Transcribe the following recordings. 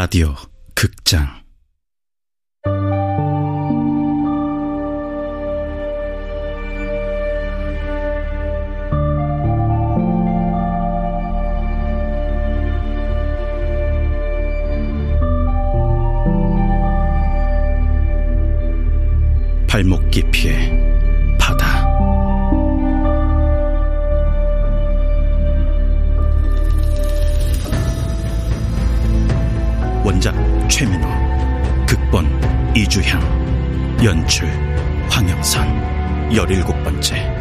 라디오 극장 최민호 극본 이주향 연출 황영선 열일곱 번째.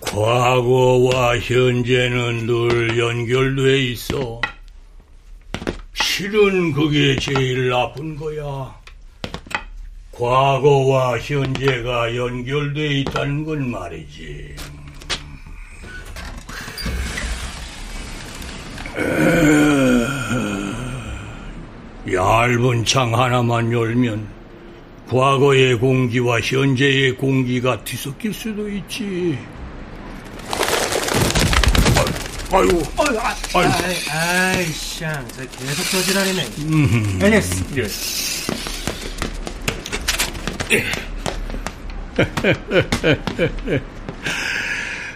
과거 와 현재는 늘 연결돼 있어. 실은 그게 제일 나쁜 거야. 과거와 현재가 연결돼 있다는 건 말이지. 얇은 창 하나만 열면 과거의 공기와 현재의 공기가 뒤섞일 수도 있지. 아이고, 아유, 아, 아이고. 아이, 참, 저 계속 저지랄이네. 앨리스,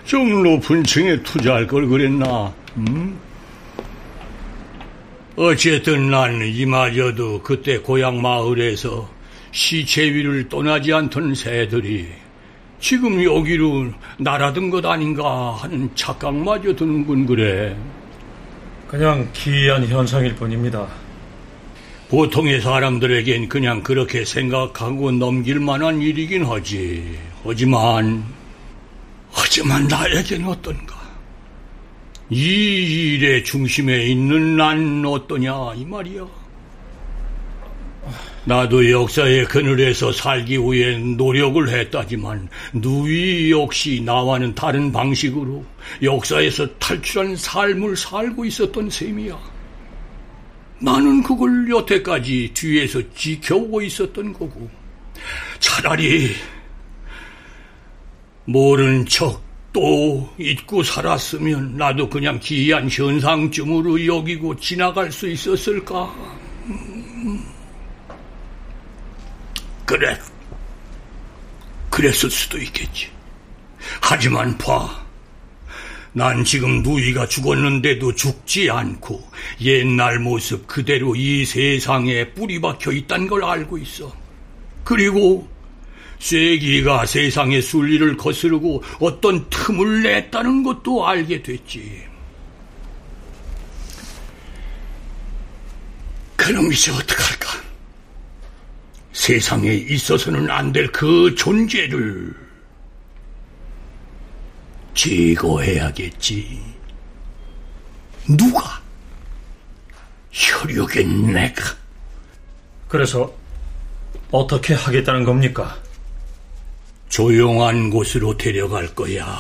좀 높은 층에 투자할 걸 그랬나? 음? 어쨌든 난 이마저도 그때 고향 마을에서 시체 위를 떠나지 않던 새들이 지금 여기로 날아든 것 아닌가 하는 착각마저 드는군 그래. 그냥 기이한 현상일 뿐입니다. 보통의 사람들에겐 그냥 그렇게 생각하고 넘길 만한 일이긴 하지. 하지만, 하지만 나에겐 어떤가? 이 일의 중심에 있는 난 어떠냐, 이 말이야. 나도 역사의 그늘에서 살기 위해 노력을 했다지만 누이 역시 나와는 다른 방식으로 역사에서 탈출한 삶을 살고 있었던 셈이야. 나는 그걸 여태까지 뒤에서 지켜오고 있었던 거고 차라리 모른 척 또 잊고 살았으면 나도 그냥 기이한 현상쯤으로 여기고 지나갈 수 있었을까? 그래. 그랬을 수도 있겠지. 하지만 봐. 난 지금 누이가 죽었는데도 죽지 않고 옛날 모습 그대로 이 세상에 뿌리 박혀 있다는 걸 알고 있어. 그리고 쇠기가 세상의 순리를 거스르고 어떤 틈을 냈다는 것도 알게 됐지. 그럼 이제 어떡할까? 세상에 있어서는 안 될 그 존재를 제거해야겠지. 누가? 혈육의 내가. 그래서 어떻게 하겠다는 겁니까? 조용한 곳으로 데려갈 거야.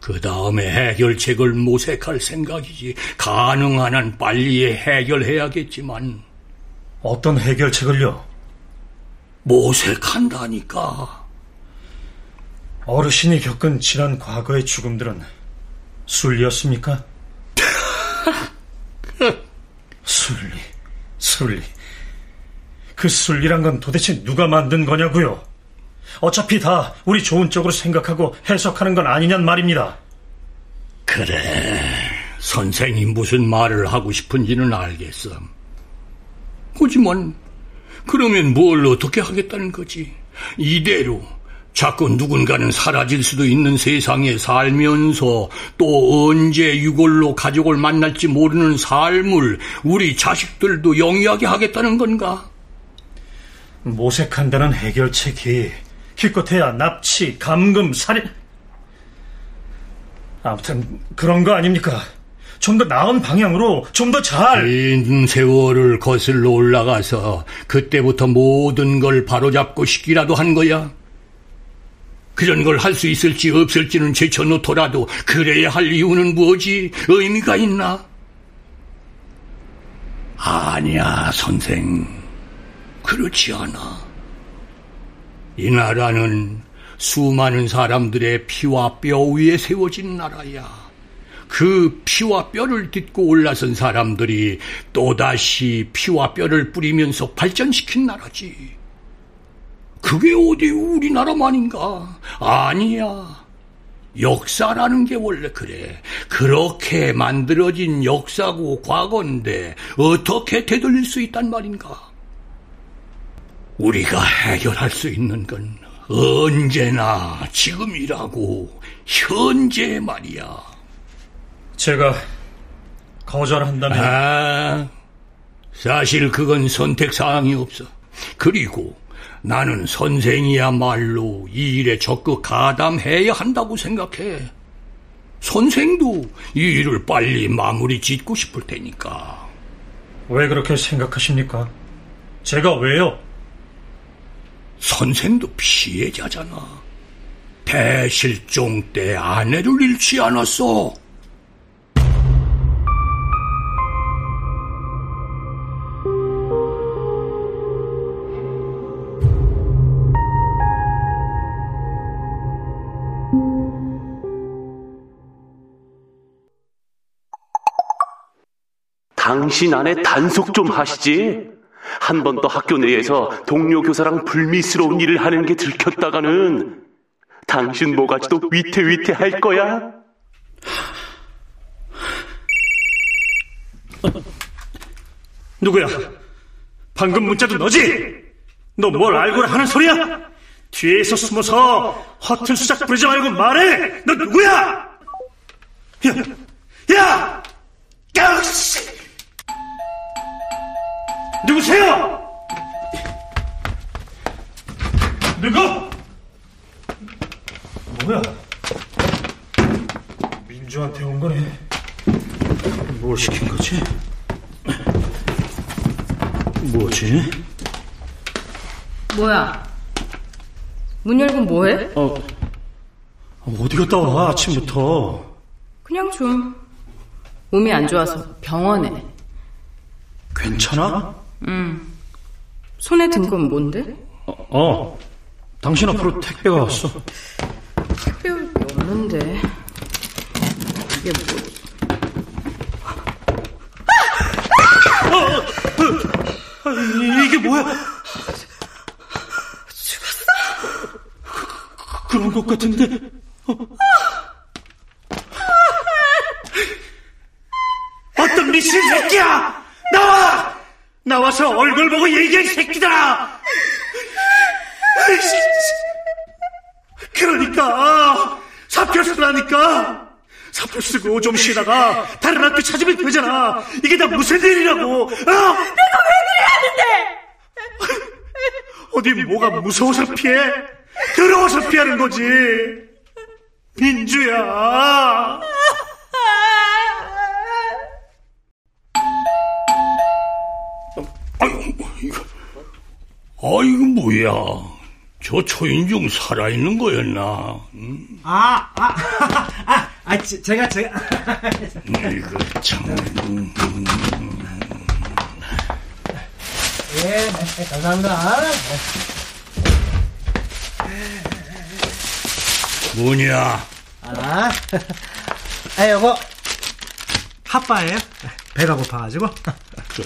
그 다음에 해결책을 모색할 생각이지. 가능한 한 빨리 해결해야겠지만. 어떤 해결책을요? 모색한다니까. 어르신이 겪은 지난 과거의 죽음들은 순리였습니까? 순리, 순리. 그 순리란 건 도대체 누가 만든 거냐고요? 어차피 다 우리 좋은 쪽으로 생각하고 해석하는 건 아니냔 말입니다. 그래. 선생이 무슨 말을 하고 싶은지는 알겠어. 하지만 그러면 뭘 어떻게 하겠다는 거지? 이대로 자꾸 누군가는 사라질 수도 있는 세상에 살면서 또 언제 유골로 가족을 만날지 모르는 삶을 우리 자식들도 영위하게 하겠다는 건가? 모색한다는 해결책이 기껏해야 납치, 감금, 살인... 아무튼 그런 거 아닙니까? 좀 더 나은 방향으로 좀 더 잘... 긴 세월을 거슬러 올라가서 그때부터 모든 걸 바로잡고 싶기라도 한 거야. 그런 걸 할 수 있을지 없을지는 제쳐놓더라도 그래야 할 이유는 뭐지? 의미가 있나? 아니야, 선생. 그렇지 않아. 이 나라는 수많은 사람들의 피와 뼈 위에 세워진 나라야. 그 피와 뼈를 딛고 올라선 사람들이 또다시 피와 뼈를 뿌리면서 발전시킨 나라지. 그게 어디 우리나라만인가? 아니야. 역사라는 게 원래 그래. 그렇게 만들어진 역사고 과거인데 어떻게 되돌릴 수 있단 말인가? 우리가 해결할 수 있는 건 언제나 지금이라고 현재 말이야. 제가 거절한다면 아, 사실 그건 선택 사항이 없어. 그리고 나는 선생이야말로 이 일에 적극 가담해야 한다고 생각해. 선생도 이 일을 빨리 마무리 짓고 싶을 테니까. 왜 그렇게 생각하십니까? 제가 왜요? 선생도 피해자잖아. 대실종 때 아내를 잃지 않았어. 당신 안에 단속 좀 하시지. 한 번 더 학교 내에서 동료 교사랑 불미스러운 일을 하는 게 들켰다가는 당신 뭐가지도 위태위태 할 거야. 누구야? 방금 문자도 너지? 너 뭘 알고라 하는 소리야? 뒤에서 숨어서 허튼 수작 부리지 말고 말해! 너 누구야? 야! 야! 야! 누구세요? 누구? 뭐야? 민주한테 온 거네. 뭘 시킨 거지? 뭐지? 뭐야? 문 열고 뭐해? 어, 어디 갔다 와, 아침부터. 그냥 좀 몸이 안 좋아서 병원에. 괜찮아? 손에 든 건 뭔데? 어, 어. 당신 앞으로 택배가 왔어. 특별히 없는데. 이게 뭐? 아, 이- 이게 뭐야? 죽었어? 그런 것 같은데. 어. 어떤 미친 새끼야! 나와! 나와서 얼굴 보고 얘기해, 이 새끼들아! 그러니까, 사표 쓰라니까! 사표 쓰고 좀 쉬다가 다른 학교 찾으면 되잖아. 이게 다 무슨 일이라고, 어? 내가 왜 그래야 하는데! 어디 뭐가 무서워서 피해? 더러워서 피하는 거지. 민주야. 이거, 아이고, 뭐야. 저 초인종 살아있는 거였나? 응? 아, 아, 아, 아, 제- 제가, 제가. 이거 참. 음, 예, 네, 감사합니다. 뭐냐? 아, 아, 요거, 핫바예요 배가 고파가지고.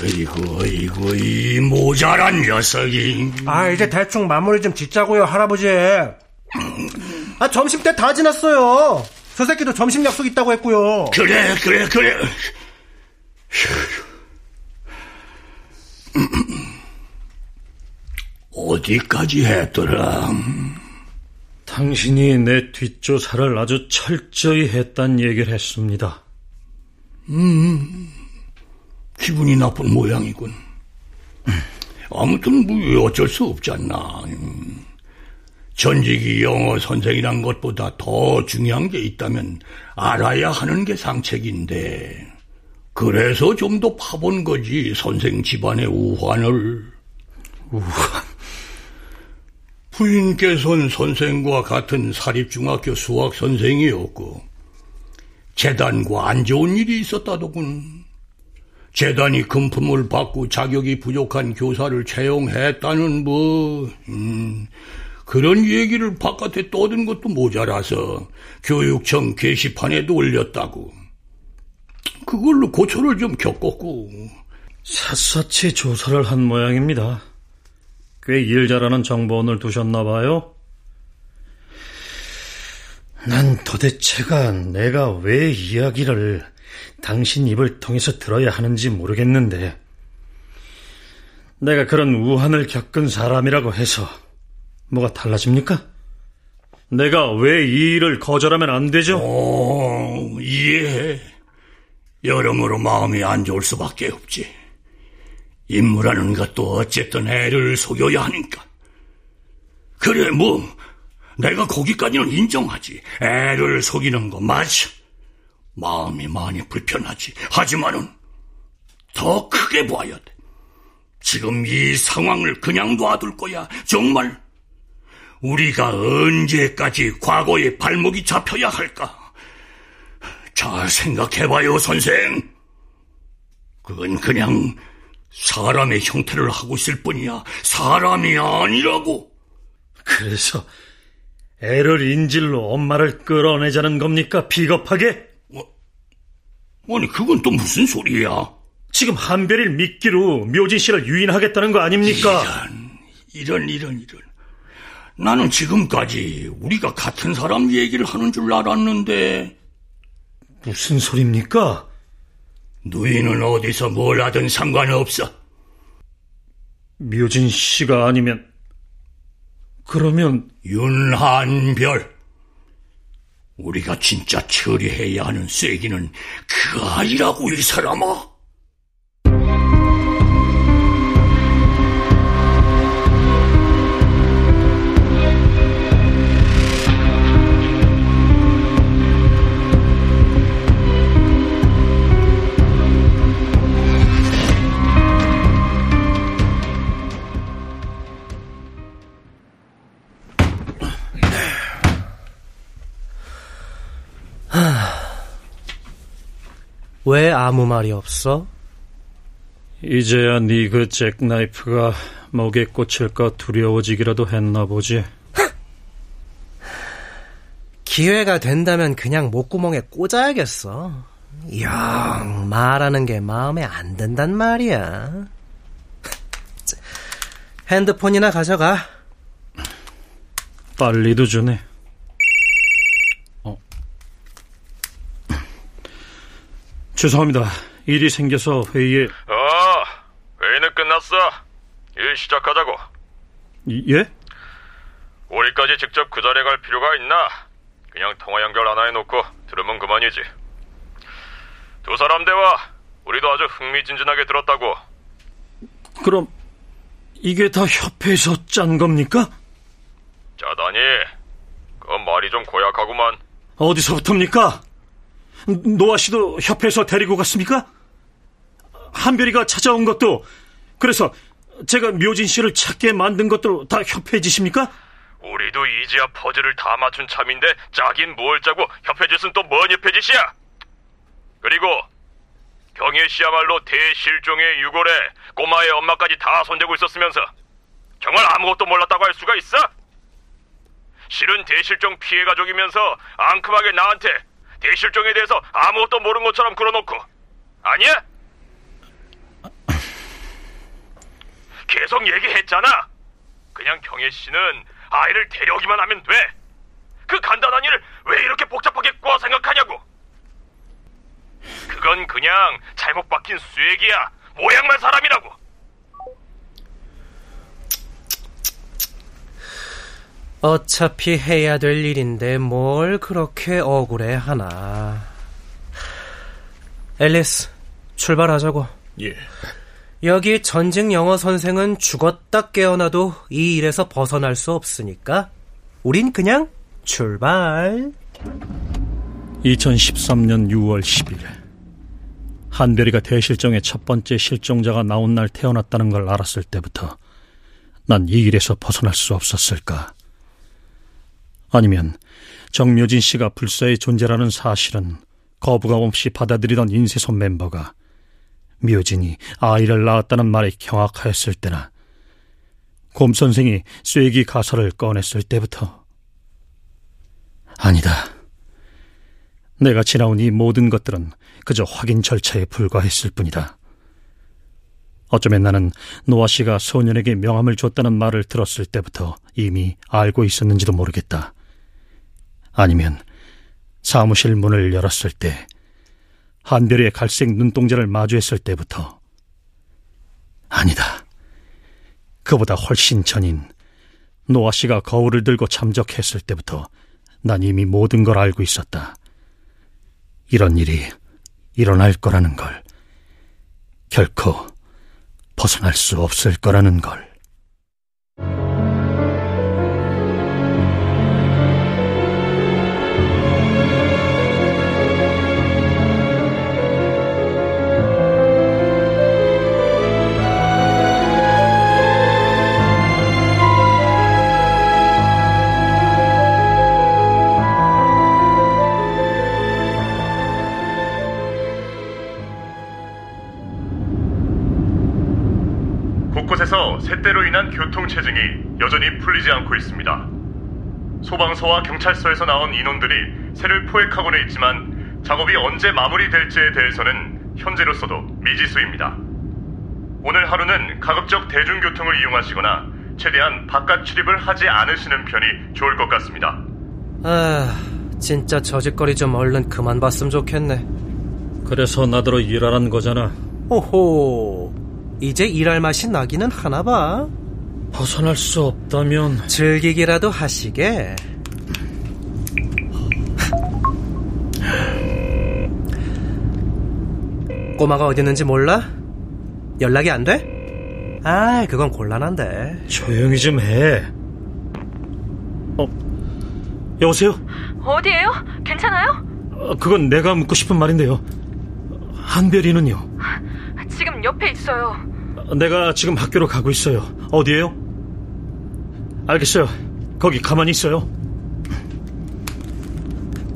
어이구, 어이구, 이 모자란 녀석이. 아, 이제 대충 마무리 좀 짓자고요, 할아버지. 아, 점심 때 다 지났어요. 저 새끼도 점심 약속 있다고 했고요. 그래, 그래, 그래. 어디까지 했더라? 당신이 내 뒷조사를 아주 철저히 했단 얘기를 했습니다. 기분이 나쁜 모양이군. 아무튼 뭐 어쩔 수 없잖아. 음. 전직이 영어 선생이란 것보다 더 중요한 게 있다면 알아야 하는 게 상책인데 그래서 좀 더 파본 거지 선생 집안의 우환을. 부인께서는 선생과 같은 사립중학교 수학 선생이었고 재단과 안 좋은 일이 있었다더군. 재단이 금품을 받고 자격이 부족한 교사를 채용했다는 뭐 음, 그런 얘기를 바깥에 떠든 것도 모자라서 교육청 게시판에도 올렸다고. 그걸로 고초를 좀 겪었고. 샅샅이 조사를 한 모양입니다. 꽤 일 잘하는 정보원을 두셨나 봐요. 난 도대체가 내가 왜 이야기를 당신 입을 통해서 들어야 하는지 모르겠는데, 내가 그런 우한을 겪은 사람이라고 해서 뭐가 달라집니까? 내가 왜 이 일을 거절하면 안 되죠? 어, 이해해. 여러모로 마음이 안 좋을 수밖에 없지. 임무라는 것도 어쨌든 애를 속여야 하니까. 그래, 뭐, 내가 거기까지는 인정하지. 애를 속이는 거 맞아. 마음이 많이 불편하지. 하지만은, 더 크게 봐야 돼. 지금 이 상황을 그냥 놔둘 거야. 정말. 우리가 언제까지 과거에 발목이 잡혀야 할까? 잘 생각해봐요, 선생. 그건 그냥 사람의 형태를 하고 있을 뿐이야. 사람이 아니라고. 그래서 애를 인질로 엄마를 끌어내자는 겁니까? 비겁하게? 어, 아니, 그건 또 무슨 소리야? 지금 한별이를 미끼로 묘진 씨를 유인하겠다는 거 아닙니까? 이런, 이런, 이런, 이런. 나는 지금까지 우리가 같은 사람 얘기를 하는 줄 알았는데. 무슨 소리입니까? 누이는 어디서 뭘 하든 상관없어. 묘진 씨가 아니면 그러면 윤한별. 우리가 진짜 처리해야 하는 쐐기는 그 아이라고 이 사람아. 왜 아무 말이 없어? 이제야 네 그 잭나이프가 목에 꽂힐까 두려워지기라도 했나 보지. 기회가 된다면 그냥 목구멍에 꽂아야겠어. 영 말하는 게 마음에 안 든단 말이야. 핸드폰이나 가져가. 빨리도 주네. 죄송합니다. 일이 생겨서 회의에 어, 회의는 끝났어. 일 시작하자고. 이- 예? 우리까지 직접 그 자리에 갈 필요가 있나? 그냥 통화 연결 하나 해놓고 들으면 그만이지. 두 사람 대화 우리도 아주 흥미진진하게 들었다고. 그럼 이게 다 협회에서 짠 겁니까? 짜다니, 그건 말이 좀 고약하구만. 어디서부터입니까? 노아 씨도 협회에서 데리고 갔습니까? 한별이가 찾아온 것도 그래서 제가 묘진 씨를 찾게 만든 것도 다 협회 짓입니까? 우리도 이제야 퍼즐을 다 맞춘 참인데 짜긴 뭘 짜고 협회 짓은 또 뭔 협회 짓이야? 그리고 경혜 씨야말로 대실종의 유골에 꼬마의 엄마까지 다 손대고 있었으면서 정말 아무것도 몰랐다고 할 수가 있어? 실은 대실종 피해 가족이면서 앙큼하게 나한테 대실종에 대해서 아무것도 모르는 것처럼 끌어놓고 아니야? 계속 얘기했잖아. 그냥 경혜 씨는 아이를 데려오기만 하면 돼. 그 간단한 일을 왜 이렇게 복잡하게 꼬아 생각하냐고. 그건 그냥 잘못 박힌 쇠기야. 모양만 사람이라고. 어차피 해야 될 일인데 뭘 그렇게 억울해 하나. 앨리스, 출발하자고. 예. 여기 전직 영어 선생은 죽었다 깨어나도 이 일에서 벗어날 수 없으니까 우린 그냥 출발. 2013년 6월 10일 한별이가 대실정의 첫 번째 실종자가 나온 날 태어났다는 걸 알았을 때부터 난 이 일에서 벗어날 수 없었을까? 아니면 정묘진 씨가 불사의 존재라는 사실은 거부감 없이 받아들이던 인쇄소 멤버가 묘진이 아이를 낳았다는 말에 경악하였을 때나 곰 선생이 쐐기 가설을 꺼냈을 때부터 아니다. 내가 지나온 이 모든 것들은 그저 확인 절차에 불과했을 뿐이다. 어쩌면 나는 노아 씨가 소년에게 명함을 줬다는 말을 들었을 때부터 이미 알고 있었는지도 모르겠다. 아니면 사무실 문을 열었을 때 한별이의 갈색 눈동자를 마주했을 때부터 아니다. 그보다 훨씬 전인 노아 씨가 거울을 들고 참적했을 때부터 난 이미 모든 걸 알고 있었다. 이런 일이 일어날 거라는 걸, 결코 벗어날 수 없을 거라는 걸. 교통 체증이 여전히 풀리지 않고 있습니다. 소방서와 경찰서에서 나온 인원들이 새를 포획하고는 있지만 작업이 언제 마무리될지에 대해서는 현재로서도 미지수입니다. 오늘 하루는 가급적 대중교통을 이용하시거나 최대한 바깥 출입을 하지 않으시는 편이 좋을 것 같습니다. 아, 진짜 저짓거리 좀 얼른 그만 봤으면 좋겠네. 그래서 나더러 일하라는 거잖아. 호호, 이제 일할 맛이 나기는 하나 봐. 벗어날 수 없다면 즐기기라도 하시게. 꼬마가 어디 있는지 몰라? 연락이 안 돼? 아, 그건 곤란한데. 조용히 좀 해. 어, 여보세요? 어디에요? 괜찮아요? 어, 그건 내가 묻고 싶은 말인데요. 한별이는요? 지금 옆에 있어요. 내가 지금 학교로 가고 있어요. 어디에요? 알겠어요. 거기 가만히 있어요.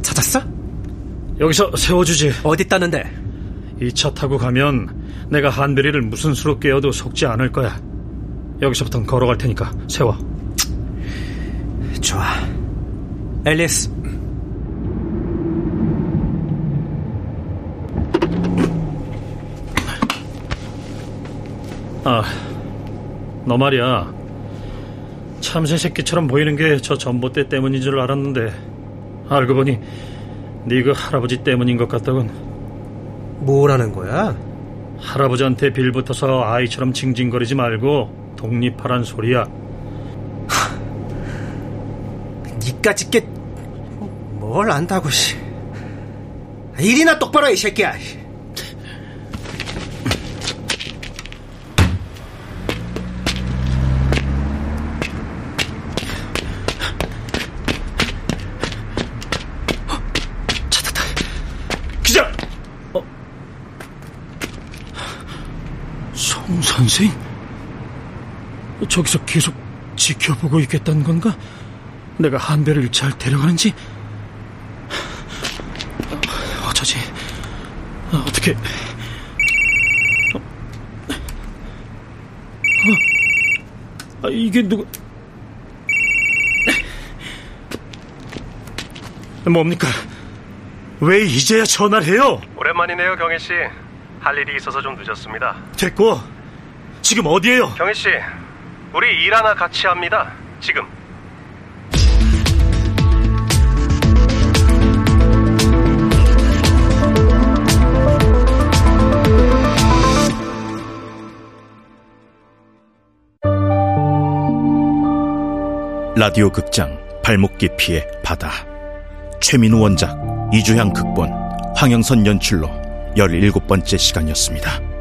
찾았어? 여기서 세워주지. 어디 있다는데? 이 차 타고 가면 내가 한별이를 무슨 수로 깨어도 속지 않을 거야. 여기서부터는 걸어갈 테니까 세워. 좋아. 앨리스. 아, 너 말이야. 참새 새끼처럼 보이는 게 저 전봇대 때문인 줄 알았는데 알고 보니 네 그 할아버지 때문인 것 같다군. 뭐라는 거야? 할아버지한테 빌붙어서 아이처럼 징징거리지 말고 독립하란 소리야. 니까 짓 게 뭘 안다고 씨. 일이나 똑바로 해, 이 새끼야. 선생? 저기서 계속 지켜보고 있겠다는 건가? 내가 한배를 잘 데려가는지? 어쩌지? 아, 어떻게... 어? 어? 아, 이게 누구... 뭡니까? 왜 이제야 전화를 해요? 오랜만이네요, 경희 씨. 할 일이 있어서 좀 늦었습니다. 됐고 지금 어디에요? 경희 씨, 우리 일 하나 같이 합니다. 지금. 라디오 극장 발목 깊이의 바다 최민우 원작 이주향 극본 황영선 연출로 17번째 시간이었습니다.